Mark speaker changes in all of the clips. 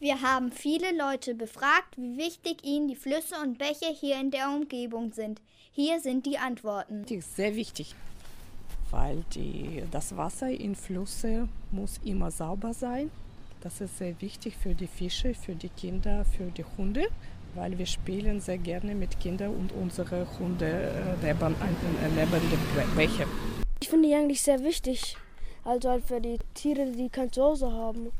Speaker 1: Wir haben viele Leute befragt, wie wichtig ihnen die Flüsse und Bäche hier in der Umgebung sind. Hier sind die Antworten.
Speaker 2: Die ist sehr wichtig, weil die, das Wasser in Flüsse muss immer sauber sein. Das ist sehr wichtig für die Fische, für die Kinder, für die Hunde, weil wir spielen sehr gerne mit Kindern und unsere Hunde äh, leben, äh, leben die Bäche.
Speaker 3: Ich finde die eigentlich sehr wichtig, also halt für die Tiere, die kein Zuhause haben.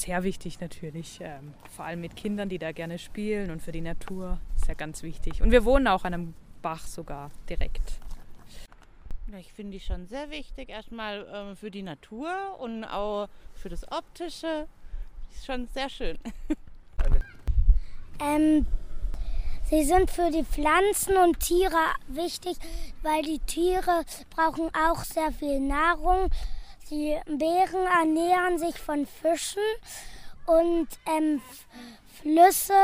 Speaker 4: Sehr wichtig natürlich, ähm, vor allem mit Kindern, die da gerne spielen und für die Natur ist ja ganz wichtig. Und wir wohnen auch an einem Bach sogar direkt.
Speaker 5: Ich finde die schon sehr wichtig, erstmal ähm, für die Natur und auch für das Optische. Ist schon sehr schön.
Speaker 6: Ähm, sie sind für die Pflanzen und Tiere wichtig, weil die Tiere brauchen auch sehr viel Nahrung. Die Bären ernähren sich von Fischen und ähm, Flüsse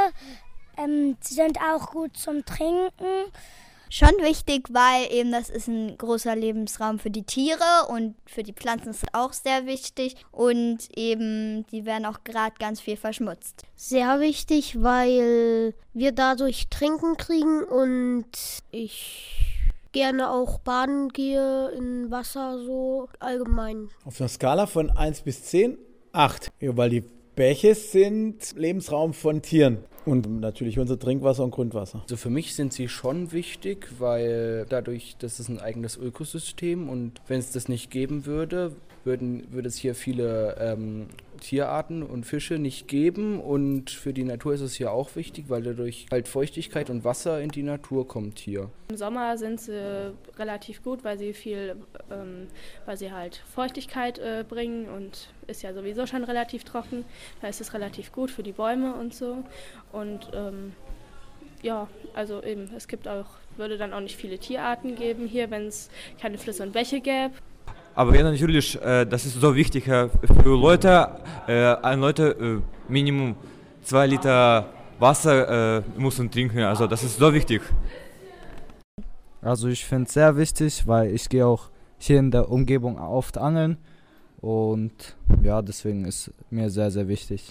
Speaker 6: ähm, sind auch gut zum Trinken.
Speaker 1: Schon wichtig, weil eben das ist ein großer Lebensraum für die Tiere und für die Pflanzen ist es auch sehr wichtig und eben die werden auch gerade ganz viel verschmutzt.
Speaker 7: Sehr wichtig, weil wir dadurch Trinken kriegen und ich gerne auch baden gehe in Wasser so allgemein.
Speaker 8: Auf einer Skala von 1 bis 10, 8. Ja, weil die Bäche sind Lebensraum von Tieren. Und natürlich unser Trinkwasser und Grundwasser.
Speaker 9: Also für mich sind sie schon wichtig, weil dadurch, das ist ein eigenes Ökosystem und wenn es das nicht geben würde, würden, würde es hier viele ähm, Tierarten und Fische nicht geben und für die Natur ist es hier auch wichtig, weil dadurch halt Feuchtigkeit und Wasser in die Natur kommt hier.
Speaker 10: Im Sommer sind sie relativ gut, weil sie viel, ähm, weil sie halt Feuchtigkeit äh, bringen und ist ja sowieso schon relativ trocken. Da ist es relativ gut für die Bäume und so und ähm, ja, also eben, es gibt auch, würde dann auch nicht viele Tierarten geben hier, wenn es keine Flüsse und Bäche gäbe.
Speaker 11: Aber ja, natürlich, äh, das ist so wichtig äh, für Leute, äh, ein Leute äh, Minimum zwei Liter Wasser müssen trinken. Also das ist so wichtig.
Speaker 12: Also ich finde es sehr wichtig, weil ich gehe auch hier in der Umgebung oft angeln und ja, deswegen ist mir sehr, sehr wichtig.